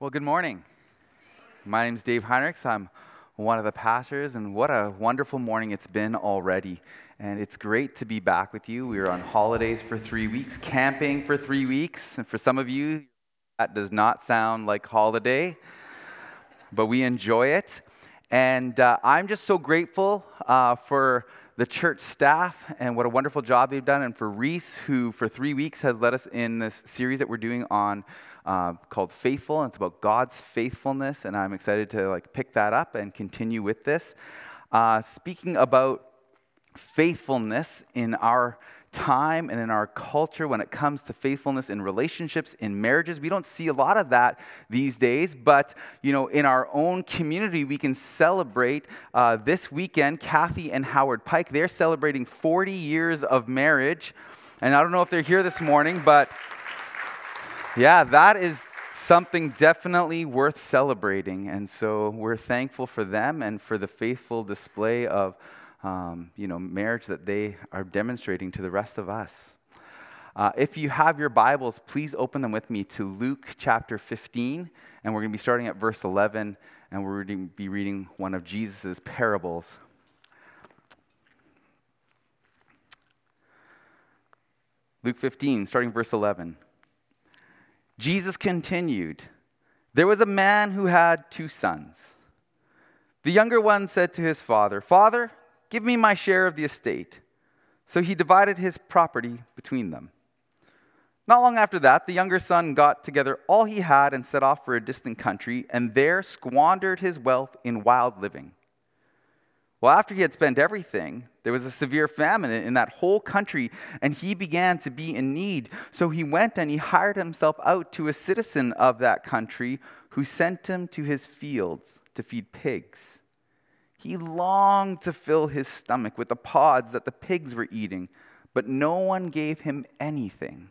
Well, good morning. My name is Dave Heinrichs. I'm one of the pastors, and what a wonderful morning it's been already. And it's great to be back with you. We were on holidays for three weeks, camping for three weeks. And for some of you, that does not sound like holiday, but we enjoy it. And uh, I'm just so grateful uh, for the church staff and what a wonderful job they've done, and for Reese, who for three weeks has led us in this series that we're doing on uh, called Faithful, and it's about God's faithfulness, and I'm excited to like pick that up and continue with this. Uh, speaking about faithfulness in our time and in our culture when it comes to faithfulness in relationships in marriages we don't see a lot of that these days but you know in our own community we can celebrate uh, this weekend kathy and howard pike they're celebrating 40 years of marriage and i don't know if they're here this morning but yeah, that is something definitely worth celebrating. And so we're thankful for them and for the faithful display of um, you know, marriage that they are demonstrating to the rest of us. Uh, if you have your Bibles, please open them with me to Luke chapter 15, and we're going to be starting at verse 11, and we're going to be reading one of Jesus' parables. Luke 15, starting verse 11. Jesus continued, There was a man who had two sons. The younger one said to his father, Father, give me my share of the estate. So he divided his property between them. Not long after that, the younger son got together all he had and set off for a distant country, and there squandered his wealth in wild living. Well, after he had spent everything, there was a severe famine in that whole country, and he began to be in need. So he went and he hired himself out to a citizen of that country who sent him to his fields to feed pigs. He longed to fill his stomach with the pods that the pigs were eating, but no one gave him anything.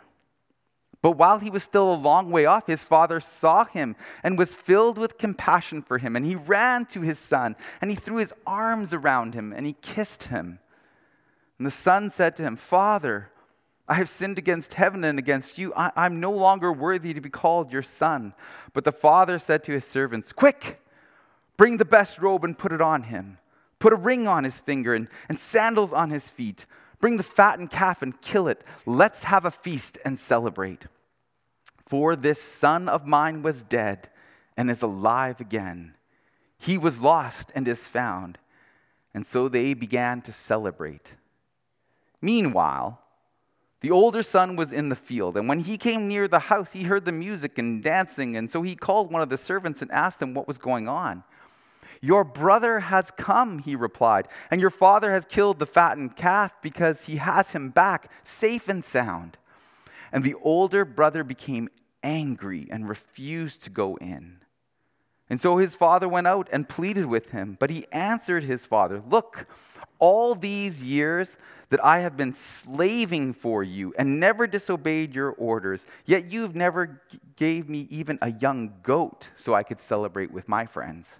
But while he was still a long way off, his father saw him and was filled with compassion for him. And he ran to his son and he threw his arms around him and he kissed him. And the son said to him, Father, I have sinned against heaven and against you. I, am no longer worthy to be called your son. But the father said to his servants, Quick, bring the best robe and put it on him. Put a ring on his finger and, and sandals on his feet Bring the fattened calf and kill it. Let's have a feast and celebrate. For this son of mine was dead and is alive again. He was lost and is found. And so they began to celebrate. Meanwhile, the older son was in the field, and when he came near the house, he heard the music and dancing, and so he called one of the servants and asked him what was going on. Your brother has come, he replied, and your father has killed the fattened calf because he has him back safe and sound. And the older brother became angry and refused to go in. And so his father went out and pleaded with him, but he answered his father, Look, all these years that I have been slaving for you and never disobeyed your orders, yet you've never gave me even a young goat so I could celebrate with my friends.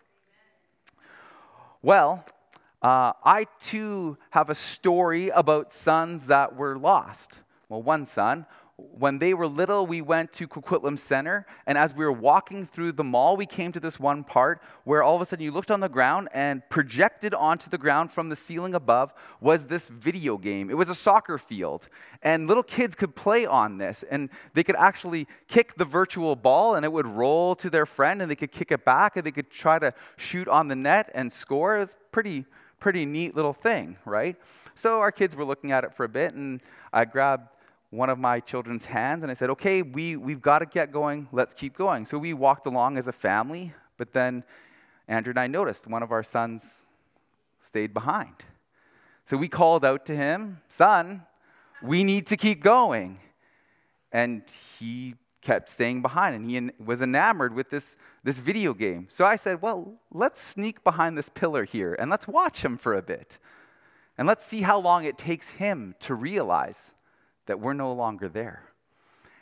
Well, uh, I too have a story about sons that were lost. Well, one son when they were little, we went to Coquitlam Center, and as we were walking through the mall, we came to this one part where all of a sudden you looked on the ground, and projected onto the ground from the ceiling above was this video game. It was a soccer field, and little kids could play on this, and they could actually kick the virtual ball, and it would roll to their friend, and they could kick it back, and they could try to shoot on the net and score. It was pretty, pretty neat little thing, right? So our kids were looking at it for a bit, and I grabbed one of my children's hands and I said, okay, we, we've got to get going. Let's keep going. So we walked along as a family, but then Andrew and I noticed one of our sons stayed behind. So we called out to him, son, we need to keep going. And he kept staying behind and he was enamored with this, this video game. So I said, well, let's sneak behind this pillar here and let's watch him for a bit. And let's see how long it takes him to realize that we're no longer there.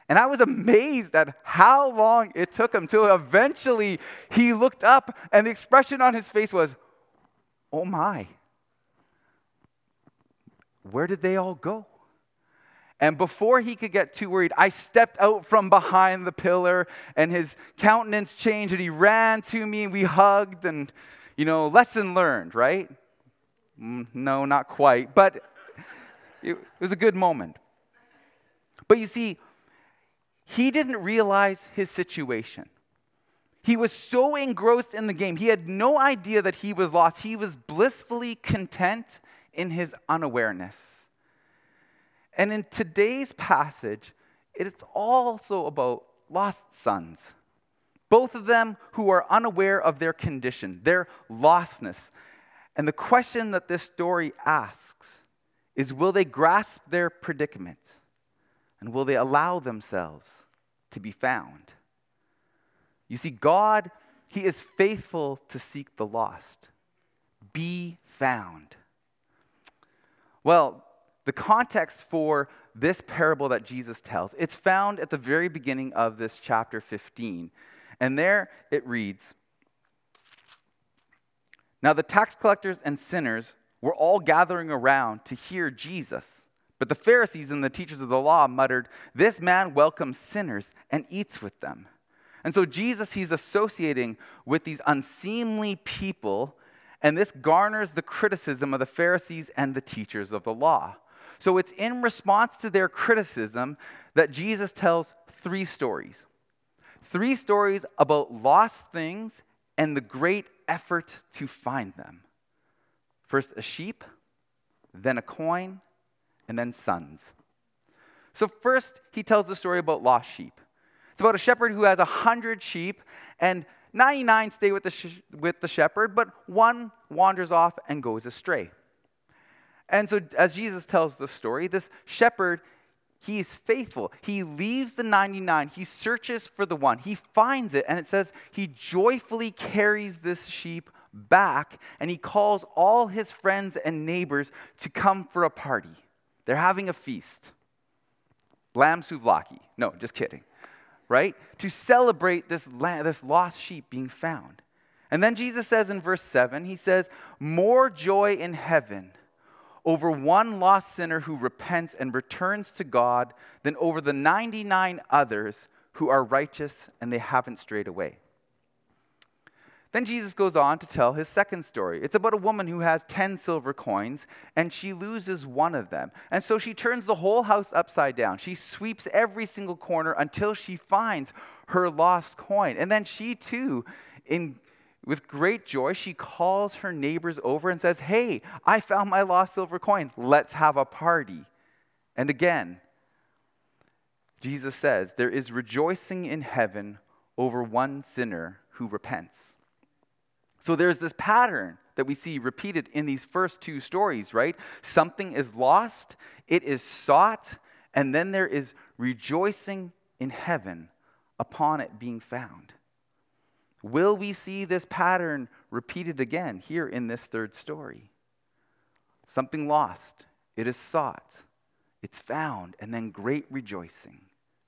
And I was amazed at how long it took him till eventually he looked up and the expression on his face was, Oh my, where did they all go? And before he could get too worried, I stepped out from behind the pillar and his countenance changed and he ran to me and we hugged and, you know, lesson learned, right? Mm, no, not quite, but it was a good moment. But you see, he didn't realize his situation. He was so engrossed in the game, he had no idea that he was lost. He was blissfully content in his unawareness. And in today's passage, it's also about lost sons. Both of them who are unaware of their condition, their lostness. And the question that this story asks is will they grasp their predicament? And will they allow themselves to be found? You see, God, He is faithful to seek the lost. Be found. Well, the context for this parable that Jesus tells, it's found at the very beginning of this chapter 15. And there it reads Now the tax collectors and sinners were all gathering around to hear Jesus. But the Pharisees and the teachers of the law muttered, This man welcomes sinners and eats with them. And so Jesus, he's associating with these unseemly people, and this garners the criticism of the Pharisees and the teachers of the law. So it's in response to their criticism that Jesus tells three stories. Three stories about lost things and the great effort to find them. First, a sheep, then a coin, and then sons. So, first, he tells the story about lost sheep. It's about a shepherd who has a hundred sheep, and 99 stay with the, sh- with the shepherd, but one wanders off and goes astray. And so, as Jesus tells the story, this shepherd, he is faithful. He leaves the 99, he searches for the one, he finds it, and it says he joyfully carries this sheep back, and he calls all his friends and neighbors to come for a party. They're having a feast. Lamb souvlaki. No, just kidding. Right? To celebrate this, this lost sheep being found. And then Jesus says in verse 7, he says, More joy in heaven over one lost sinner who repents and returns to God than over the 99 others who are righteous and they haven't strayed away. Then Jesus goes on to tell his second story. It's about a woman who has 10 silver coins and she loses one of them. And so she turns the whole house upside down. She sweeps every single corner until she finds her lost coin. And then she too, in, with great joy, she calls her neighbors over and says, Hey, I found my lost silver coin. Let's have a party. And again, Jesus says, There is rejoicing in heaven over one sinner who repents. So there's this pattern that we see repeated in these first two stories, right? Something is lost, it is sought, and then there is rejoicing in heaven upon it being found. Will we see this pattern repeated again here in this third story? Something lost, it is sought, it's found, and then great rejoicing,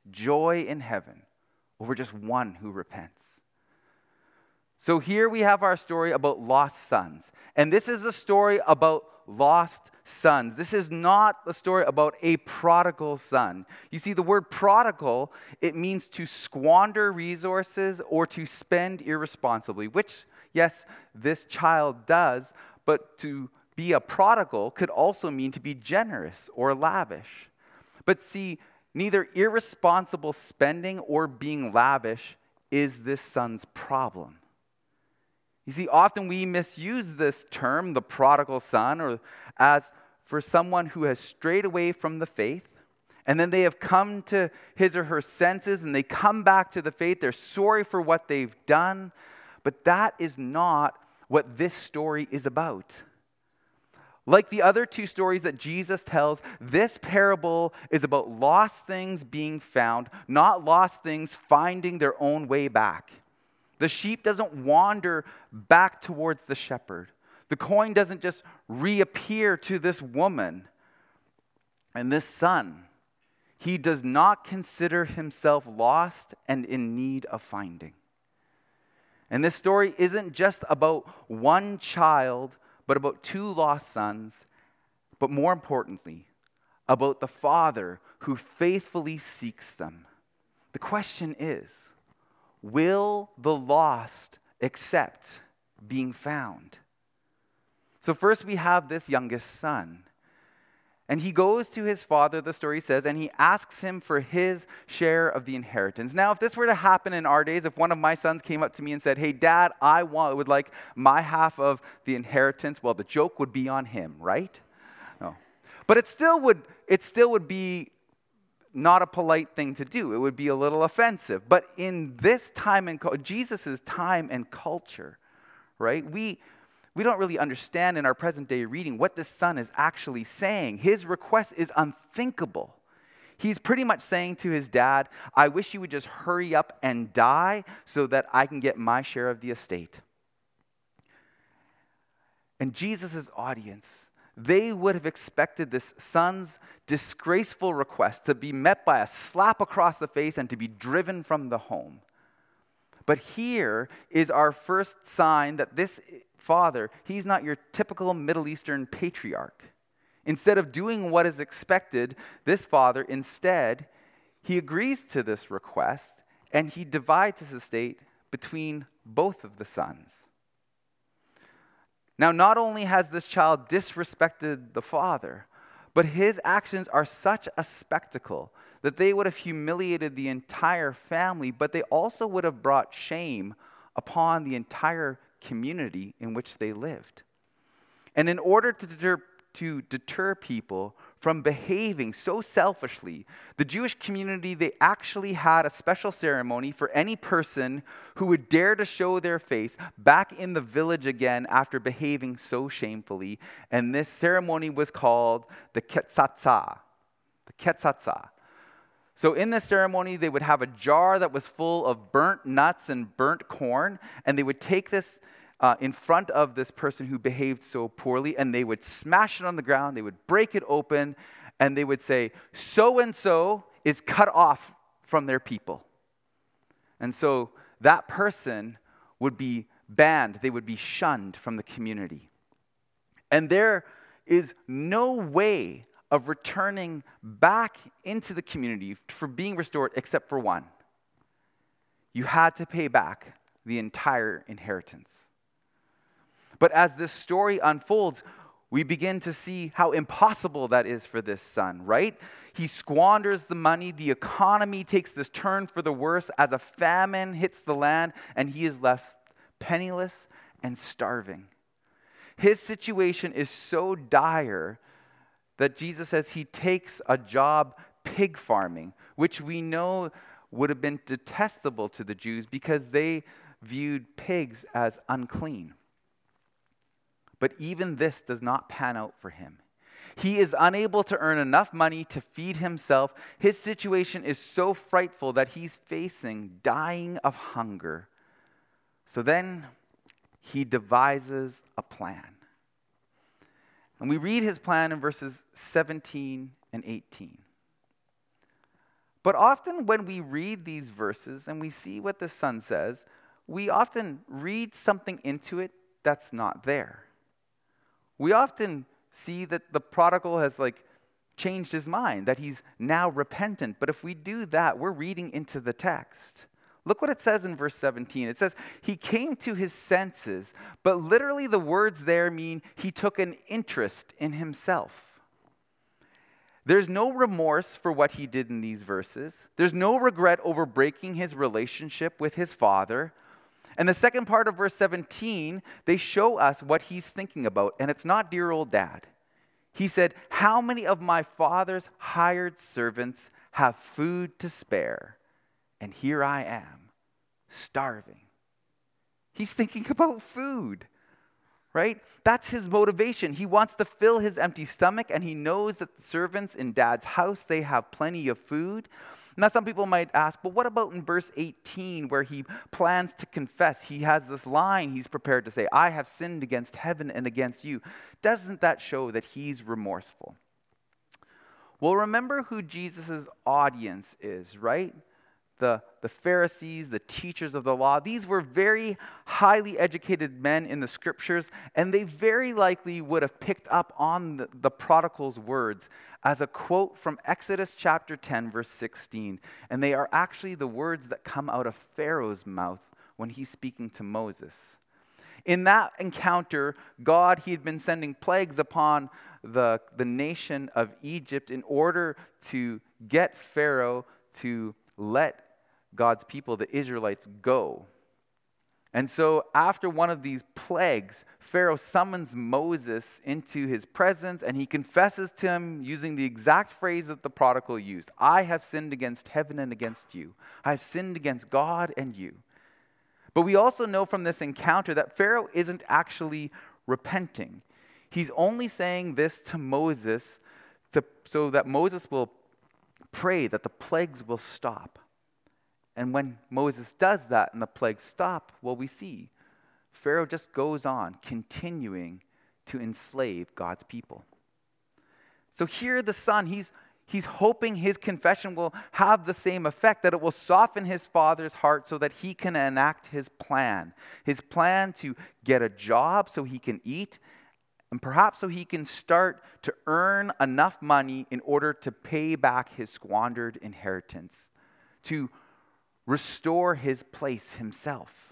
joy in heaven over just one who repents. So here we have our story about lost sons. And this is a story about lost sons. This is not a story about a prodigal son. You see, the word prodigal, it means to squander resources or to spend irresponsibly, which, yes, this child does, but to be a prodigal could also mean to be generous or lavish. But see, neither irresponsible spending or being lavish is this son's problem. You see, often we misuse this term, the prodigal son, or as for someone who has strayed away from the faith, and then they have come to his or her senses and they come back to the faith. They're sorry for what they've done, but that is not what this story is about. Like the other two stories that Jesus tells, this parable is about lost things being found, not lost things finding their own way back. The sheep doesn't wander back towards the shepherd. The coin doesn't just reappear to this woman and this son. He does not consider himself lost and in need of finding. And this story isn't just about one child, but about two lost sons, but more importantly, about the father who faithfully seeks them. The question is Will the lost accept being found? So, first we have this youngest son. And he goes to his father, the story says, and he asks him for his share of the inheritance. Now, if this were to happen in our days, if one of my sons came up to me and said, Hey, dad, I want, would like my half of the inheritance, well, the joke would be on him, right? No. But it still would, it still would be not a polite thing to do. It would be a little offensive. But in this time and Jesus' time and culture, right, we, we don't really understand in our present day reading what this son is actually saying. His request is unthinkable. He's pretty much saying to his dad, I wish you would just hurry up and die so that I can get my share of the estate. And Jesus' audience they would have expected this son's disgraceful request to be met by a slap across the face and to be driven from the home. But here is our first sign that this father, he's not your typical Middle Eastern patriarch. Instead of doing what is expected, this father instead, he agrees to this request and he divides his estate between both of the sons. Now, not only has this child disrespected the father, but his actions are such a spectacle that they would have humiliated the entire family, but they also would have brought shame upon the entire community in which they lived. And in order to deter, to deter people from behaving so selfishly, the Jewish community, they actually had a special ceremony for any person who would dare to show their face back in the village again after behaving so shamefully. And this ceremony was called the Ketzatzah. The Ketzatzah. So, in this ceremony, they would have a jar that was full of burnt nuts and burnt corn, and they would take this uh, in front of this person who behaved so poorly, and they would smash it on the ground, they would break it open, and they would say, So and so is cut off from their people. And so that person would be banned, they would be shunned from the community. And there is no way of returning back into the community for being restored except for one. You had to pay back the entire inheritance. But as this story unfolds, we begin to see how impossible that is for this son, right? He squanders the money. The economy takes this turn for the worse as a famine hits the land, and he is left penniless and starving. His situation is so dire that Jesus says he takes a job pig farming, which we know would have been detestable to the Jews because they viewed pigs as unclean. But even this does not pan out for him. He is unable to earn enough money to feed himself. His situation is so frightful that he's facing dying of hunger. So then he devises a plan. And we read his plan in verses 17 and 18. But often when we read these verses and we see what the son says, we often read something into it that's not there we often see that the prodigal has like changed his mind, that he's now repentant. But if we do that, we're reading into the text. Look what it says in verse 17. It says, He came to his senses, but literally the words there mean he took an interest in himself. There's no remorse for what he did in these verses. There's no regret over breaking his relationship with his father. And the second part of verse 17, they show us what he's thinking about, and it's not dear old dad. He said, How many of my father's hired servants have food to spare? And here I am, starving. He's thinking about food, right? That's his motivation. He wants to fill his empty stomach, and he knows that the servants in dad's house, they have plenty of food. Now, some people might ask, but what about in verse 18 where he plans to confess? He has this line he's prepared to say, I have sinned against heaven and against you. Doesn't that show that he's remorseful? Well, remember who Jesus' audience is, right? The, the Pharisees, the teachers of the law, these were very highly educated men in the scriptures, and they very likely would have picked up on the, the prodigal's words as a quote from Exodus chapter 10, verse 16. And they are actually the words that come out of Pharaoh's mouth when he's speaking to Moses. In that encounter, God, he had been sending plagues upon the, the nation of Egypt in order to get Pharaoh to let God's people, the Israelites, go. And so, after one of these plagues, Pharaoh summons Moses into his presence and he confesses to him using the exact phrase that the prodigal used I have sinned against heaven and against you. I have sinned against God and you. But we also know from this encounter that Pharaoh isn't actually repenting. He's only saying this to Moses to, so that Moses will pray that the plagues will stop. And when Moses does that and the plagues stop, well, we see Pharaoh just goes on continuing to enslave God's people. So here, the son, he's, he's hoping his confession will have the same effect, that it will soften his father's heart so that he can enact his plan. His plan to get a job so he can eat, and perhaps so he can start to earn enough money in order to pay back his squandered inheritance, to restore his place himself.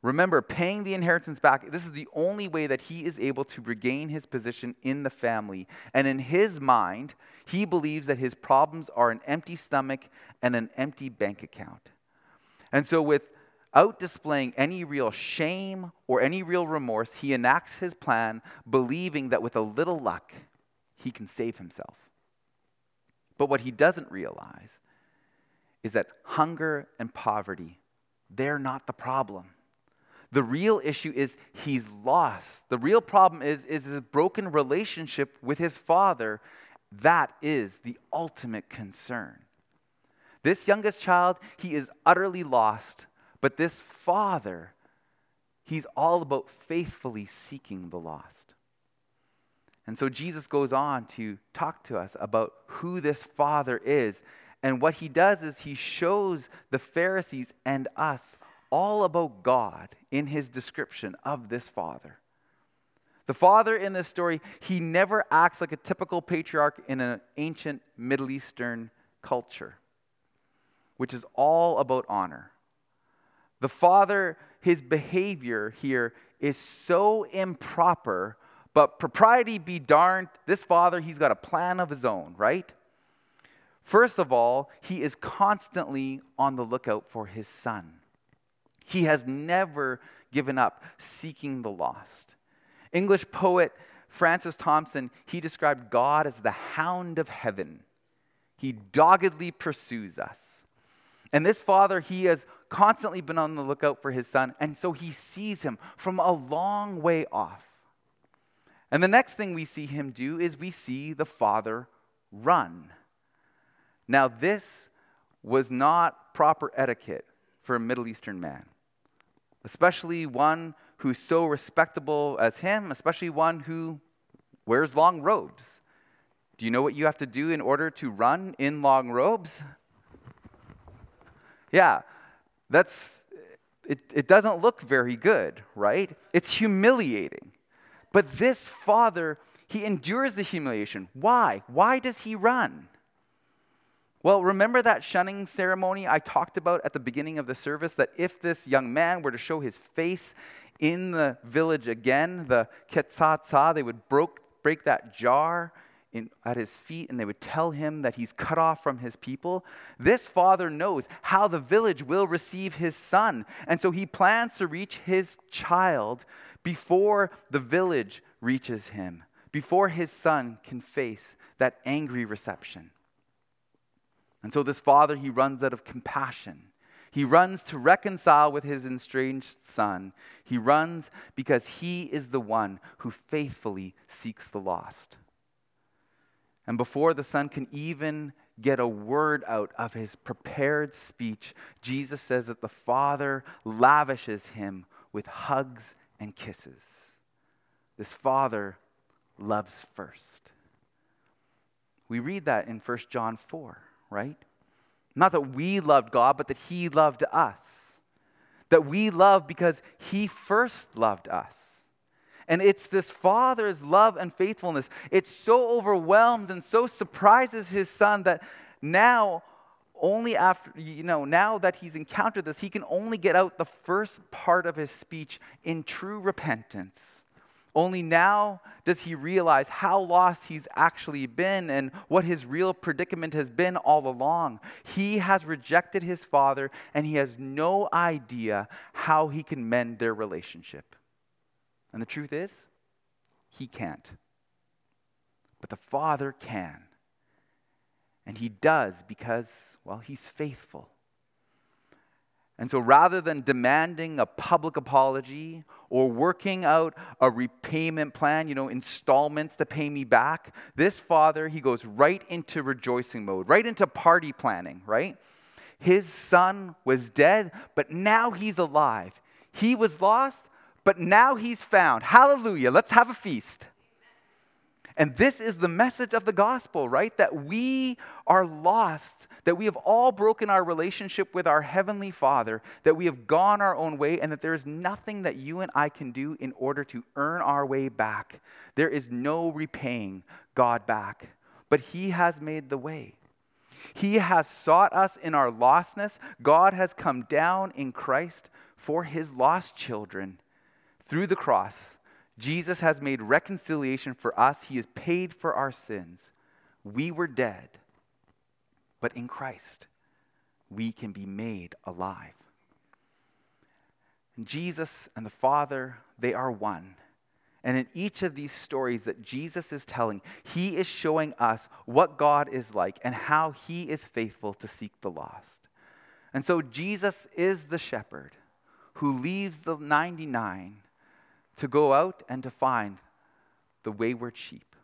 Remember, paying the inheritance back, this is the only way that he is able to regain his position in the family. And in his mind, he believes that his problems are an empty stomach and an empty bank account. And so, without displaying any real shame or any real remorse, he enacts his plan, believing that with a little luck, he can save himself. But what he doesn't realize is that hunger and poverty, they're not the problem. The real issue is he's lost. The real problem is, is his broken relationship with his father. That is the ultimate concern. This youngest child, he is utterly lost, but this father, he's all about faithfully seeking the lost. And so Jesus goes on to talk to us about who this father is and what he does is he shows the Pharisees and us all about God in his description of this father. The father in this story, he never acts like a typical patriarch in an ancient Middle Eastern culture, which is all about honor. The father, his behavior here is so improper, but propriety be darned, this father, he's got a plan of his own, right? First of all, he is constantly on the lookout for his son. He has never given up seeking the lost. English poet Francis Thompson, he described God as the hound of heaven. He doggedly pursues us. And this father, he has constantly been on the lookout for his son, and so he sees him from a long way off. And the next thing we see him do is we see the father run. Now, this was not proper etiquette for a Middle Eastern man, especially one who's so respectable as him, especially one who wears long robes. Do you know what you have to do in order to run in long robes? Yeah, that's it, it doesn't look very good, right? It's humiliating. But this father, He endures the humiliation. Why? Why does he run? Well, remember that shunning ceremony I talked about at the beginning of the service? That if this young man were to show his face in the village again, the ketzatza, they would broke, break that jar in, at his feet and they would tell him that he's cut off from his people. This father knows how the village will receive his son. And so he plans to reach his child before the village reaches him, before his son can face that angry reception. And so this father, he runs out of compassion. He runs to reconcile with his estranged son. He runs because he is the one who faithfully seeks the lost. And before the son can even get a word out of his prepared speech, Jesus says that the Father lavishes him with hugs and kisses. This Father loves first. We read that in 1 John 4, right? Not that we loved God, but that He loved us. That we love because He first loved us. And it's this father's love and faithfulness. It so overwhelms and so surprises his son that now, only after, you know, now that he's encountered this, he can only get out the first part of his speech in true repentance. Only now does he realize how lost he's actually been and what his real predicament has been all along. He has rejected his father and he has no idea how he can mend their relationship. And the truth is, he can't. But the Father can. And he does because, well, he's faithful. And so rather than demanding a public apology or working out a repayment plan, you know, installments to pay me back, this father, he goes right into rejoicing mode, right into party planning, right? His son was dead, but now he's alive. He was lost, but now he's found. Hallelujah. Let's have a feast. And this is the message of the gospel, right? That we are lost, that we have all broken our relationship with our heavenly Father, that we have gone our own way, and that there is nothing that you and I can do in order to earn our way back. There is no repaying God back, but He has made the way. He has sought us in our lostness. God has come down in Christ for His lost children through the cross, Jesus has made reconciliation for us. He has paid for our sins. We were dead, but in Christ, we can be made alive. And Jesus and the Father, they are one. And in each of these stories that Jesus is telling, he is showing us what God is like and how he is faithful to seek the lost. And so Jesus is the shepherd who leaves the 99 to go out and to find the wayward sheep.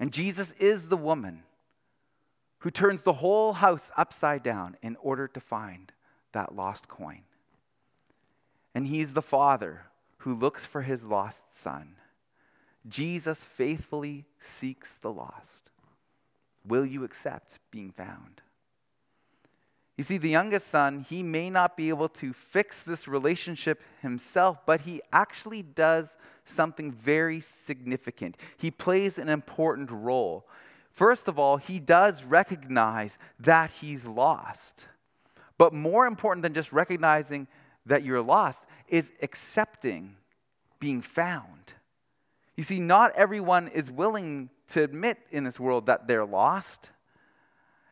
And Jesus is the woman who turns the whole house upside down in order to find that lost coin. And he's the father who looks for his lost son. Jesus faithfully seeks the lost. Will you accept being found? You see, the youngest son, he may not be able to fix this relationship himself, but he actually does something very significant. He plays an important role. First of all, he does recognize that he's lost. But more important than just recognizing that you're lost is accepting being found. You see, not everyone is willing to admit in this world that they're lost.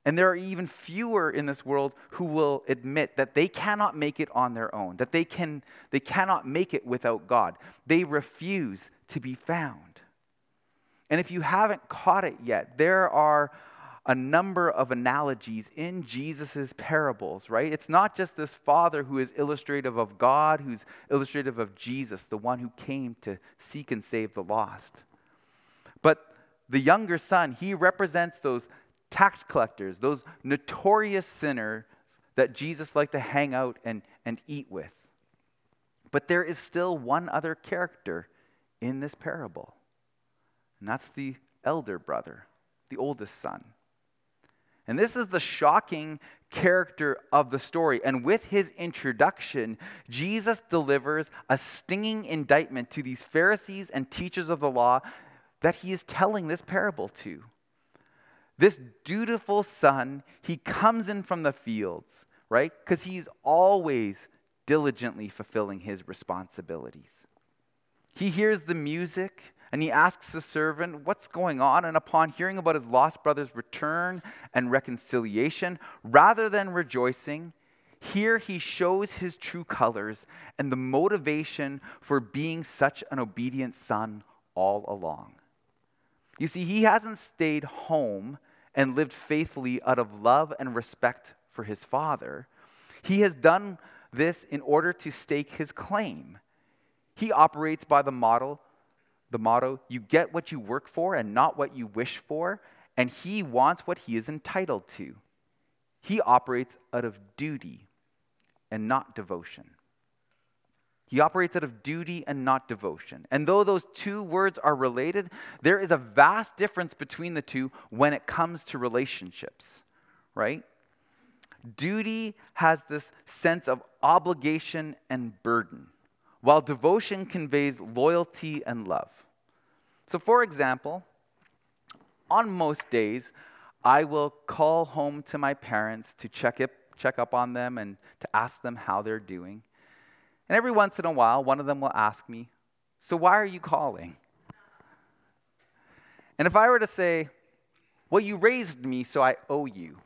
And there are even fewer in this world who will admit that they cannot make it on their own, that they, can, they cannot make it without God. They refuse to be found. And if you haven't caught it yet, there are a number of analogies in Jesus' parables, right? It's not just this father who is illustrative of God, who's illustrative of Jesus, the one who came to seek and save the lost. But the younger son, he represents those tax collectors, those notorious sinners that Jesus liked to hang out and, and eat with. But there is still one other character in this parable, and that's the elder brother, the oldest son. And this is the shocking character of the story. And with his introduction, Jesus delivers a stinging indictment to these Pharisees and teachers of the law that he is telling this parable to. This dutiful son, he comes in from the fields, right? Because he's always diligently fulfilling his responsibilities. He hears the music and he asks the servant, What's going on? And upon hearing about his lost brother's return and reconciliation, rather than rejoicing, here he shows his true colors and the motivation for being such an obedient son all along. You see, he hasn't stayed home and lived faithfully out of love and respect for his father. He has done this in order to stake his claim. He operates by the model, the motto, you get what you work for and not what you wish for, and he wants what he is entitled to. He operates out of duty and not devotion. He operates out of duty and not devotion. And though those two words are related, there is a vast difference between the two when it comes to relationships, right? Duty has this sense of obligation and burden, while devotion conveys loyalty and love. So, for example, on most days, I will call home to my parents to check, it, check up on them and to ask them how they're doing. And every once in a while, one of them will ask me, So why are you calling? And if I were to say, Well, you raised me, so I owe you,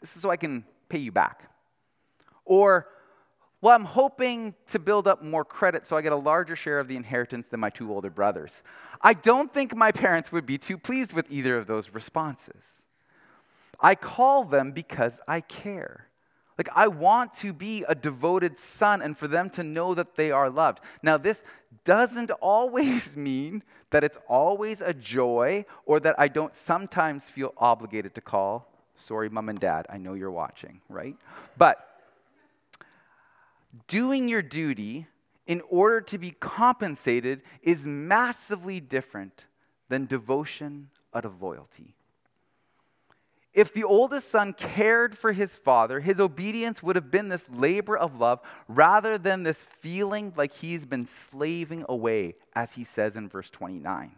this is so I can pay you back. Or, well, I'm hoping to build up more credit so I get a larger share of the inheritance than my two older brothers. I don't think my parents would be too pleased with either of those responses. I call them because I care. Like, I want to be a devoted son and for them to know that they are loved. Now, this doesn't always mean that it's always a joy or that I don't sometimes feel obligated to call. Sorry, mom and dad, I know you're watching, right? But doing your duty in order to be compensated is massively different than devotion out of loyalty. If the oldest son cared for his father, his obedience would have been this labor of love rather than this feeling like he's been slaving away, as he says in verse 29.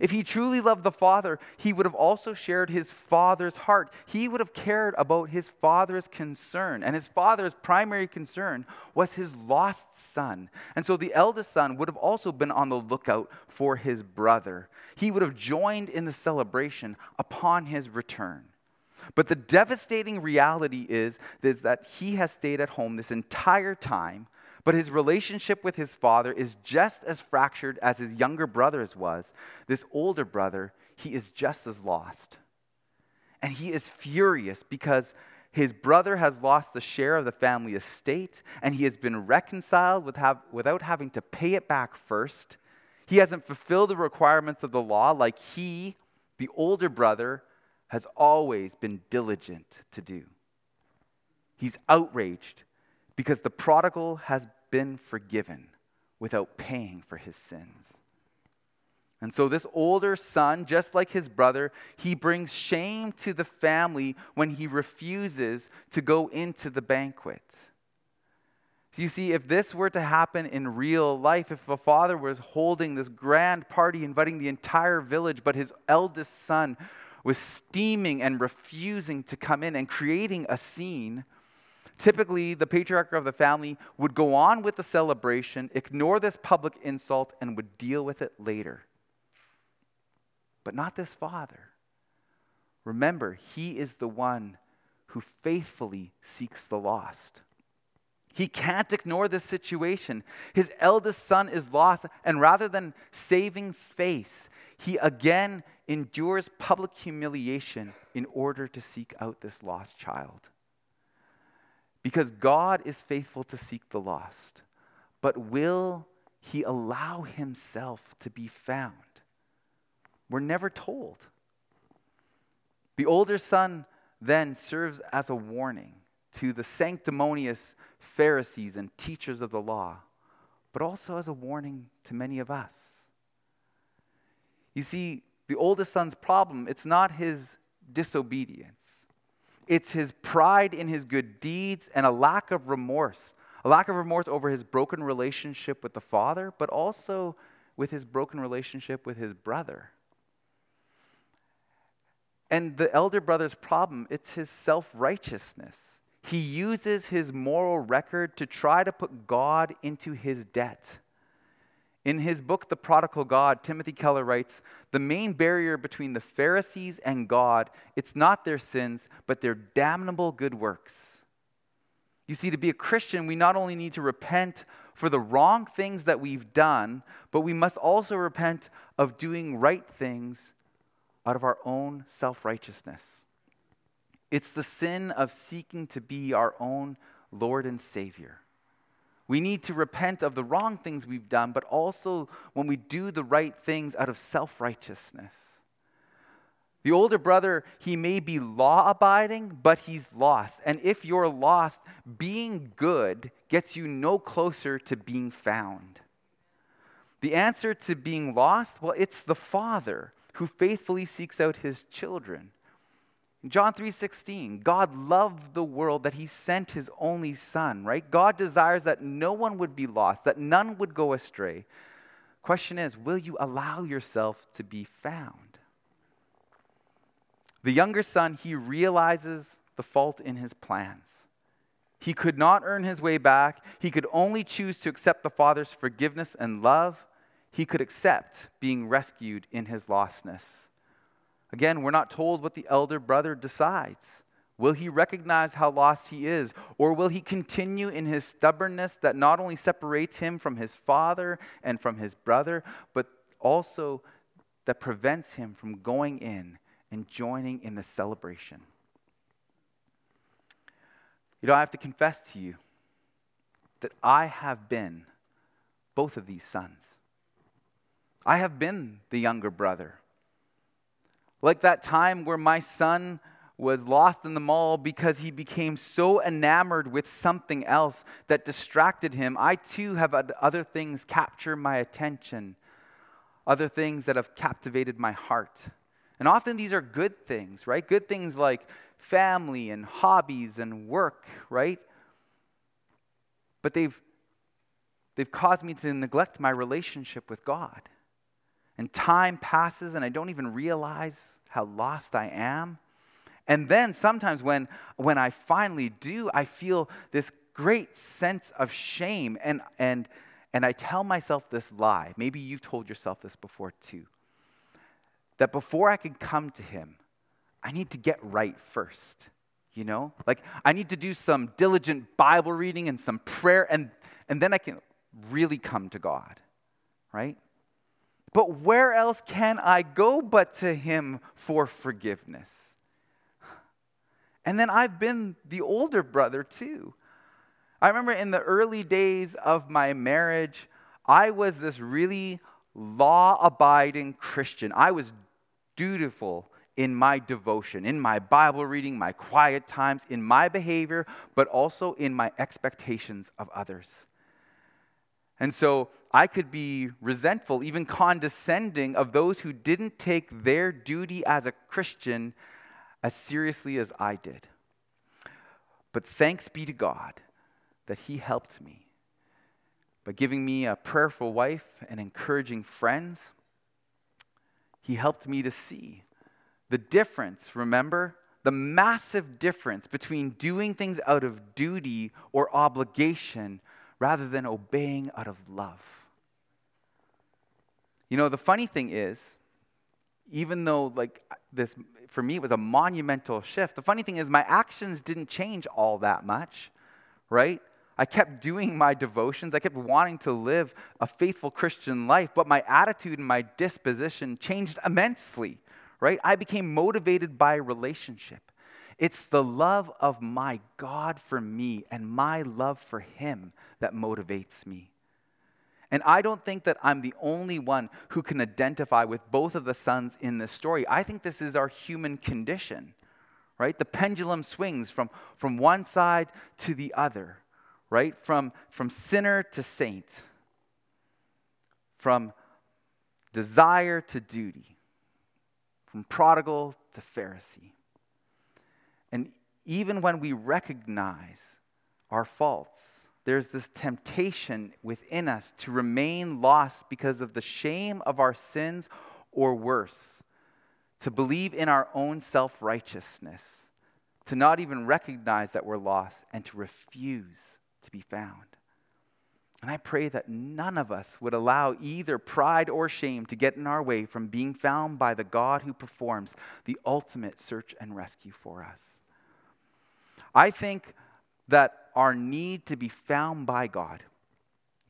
If he truly loved the Father, he would have also shared his Father's heart. He would have cared about his Father's concern. And his Father's primary concern was his lost son. And so the eldest son would have also been on the lookout for his brother. He would have joined in the celebration upon his return. But the devastating reality is, is that he has stayed at home this entire time, but his relationship with his father is just as fractured as his younger brother's was. This older brother, he is just as lost. And he is furious because his brother has lost the share of the family estate and he has been reconciled with have, without having to pay it back first. He hasn't fulfilled the requirements of the law like he, the older brother, has always been diligent to do. He's outraged because the prodigal has been forgiven without paying for his sins. And so, this older son, just like his brother, he brings shame to the family when he refuses to go into the banquet. So you see, if this were to happen in real life, if a father was holding this grand party, inviting the entire village, but his eldest son was steaming and refusing to come in and creating a scene, typically the patriarch of the family would go on with the celebration, ignore this public insult, and would deal with it later. But not this father. Remember, he is the one who faithfully seeks the lost. He can't ignore this situation. His eldest son is lost, and rather than saving face, he again endures public humiliation in order to seek out this lost child. Because God is faithful to seek the lost, but will he allow himself to be found? We're never told. The older son then serves as a warning to the sanctimonious Pharisees and teachers of the law, but also as a warning to many of us. You see, the oldest son's problem, it's not his disobedience. It's his pride in his good deeds and a lack of remorse. A lack of remorse over his broken relationship with the father, but also with his broken relationship with his brother. And the elder brother's problem, it's his self righteousness. He uses his moral record to try to put God into his debt. In his book, The Prodigal God, Timothy Keller writes The main barrier between the Pharisees and God, it's not their sins, but their damnable good works. You see, to be a Christian, we not only need to repent for the wrong things that we've done, but we must also repent of doing right things out of our own self righteousness. It's the sin of seeking to be our own Lord and Savior. We need to repent of the wrong things we've done, but also when we do the right things out of self righteousness. The older brother, he may be law abiding, but he's lost. And if you're lost, being good gets you no closer to being found. The answer to being lost, well, it's the Father who faithfully seeks out his children. John 3:16, God loved the world that he sent his only son, right? God desires that no one would be lost, that none would go astray. Question is, will you allow yourself to be found? The younger son, he realizes the fault in his plans. He could not earn his way back. He could only choose to accept the father's forgiveness and love. He could accept being rescued in his lostness. Again, we're not told what the elder brother decides. Will he recognize how lost he is? Or will he continue in his stubbornness that not only separates him from his father and from his brother, but also that prevents him from going in and joining in the celebration. You know, I have to confess to you that I have been both of these sons. I have been the younger brother. Like that time where my son was lost in the mall because he became so enamored with something else that distracted him, I too have had other things capture my attention, other things that have captivated my heart. And often these are good things, right? Good things like family and hobbies and work, right? But they've, they've caused me to neglect my relationship with God. And time passes, and I don't even realize how lost I am. And then sometimes when, when I finally do, I feel this great sense of shame. And, and, and I tell myself this lie. Maybe you've told yourself this before too that before I can come to him, I need to get right first. You know? Like, I need to do some diligent Bible reading and some prayer, and, and then I can really come to God, right? But where else can I go but to him for forgiveness? And then I've been the older brother too. I remember in the early days of my marriage, I was this really law abiding Christian. I was dutiful in my devotion, in my Bible reading, my quiet times, in my behavior, but also in my expectations of others. And so I could be resentful, even condescending of those who didn't take their duty as a Christian as seriously as I did. But thanks be to God that He helped me by giving me a prayerful wife and encouraging friends he helped me to see the difference, remember? The massive difference between doing things out of duty or obligation rather than obeying out of love. You know, the funny thing is, even though, like, this, for me, it was a monumental shift, the funny thing is, my actions didn't change all that much, right? I kept doing my devotions. I kept wanting to live a faithful Christian life, but my attitude and my disposition changed immensely, right? I became motivated by relationship. It's the love of my God for me and my love for Him that motivates me. And I don't think that I'm the only one who can identify with both of the sons in this story. I think this is our human condition, right? The pendulum swings from, from one side to the other right? From, from sinner to saint, from desire to duty, from prodigal to Pharisee. And even when we recognize our faults, there's this temptation within us to remain lost because of the shame of our sins, or worse, to believe in our own self righteousness, to not even recognize that we're lost, and to refuse to be found. And I pray that none of us would allow either pride or shame to get in our way from being found by the God who performs the ultimate search and rescue for us. I think that our need to be found by God.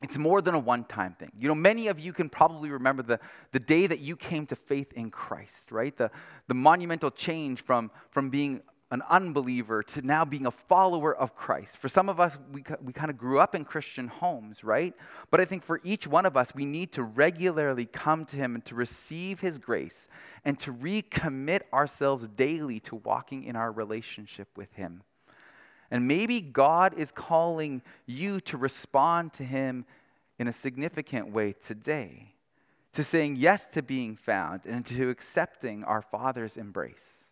It's more than a one time thing. You know, many of you can probably remember the, the day that you came to faith in Christ, right? The, the monumental change from, from being an unbeliever to now being a follower of Christ. For some of us, we, we kind of grew up in Christian homes, right? But I think for each one of us, we need to regularly come to Him and to receive His grace and to recommit ourselves daily to walking in our relationship with Him. And maybe God is calling you to respond to Him in a significant way today, to saying yes to being found and to accepting our Father's embrace.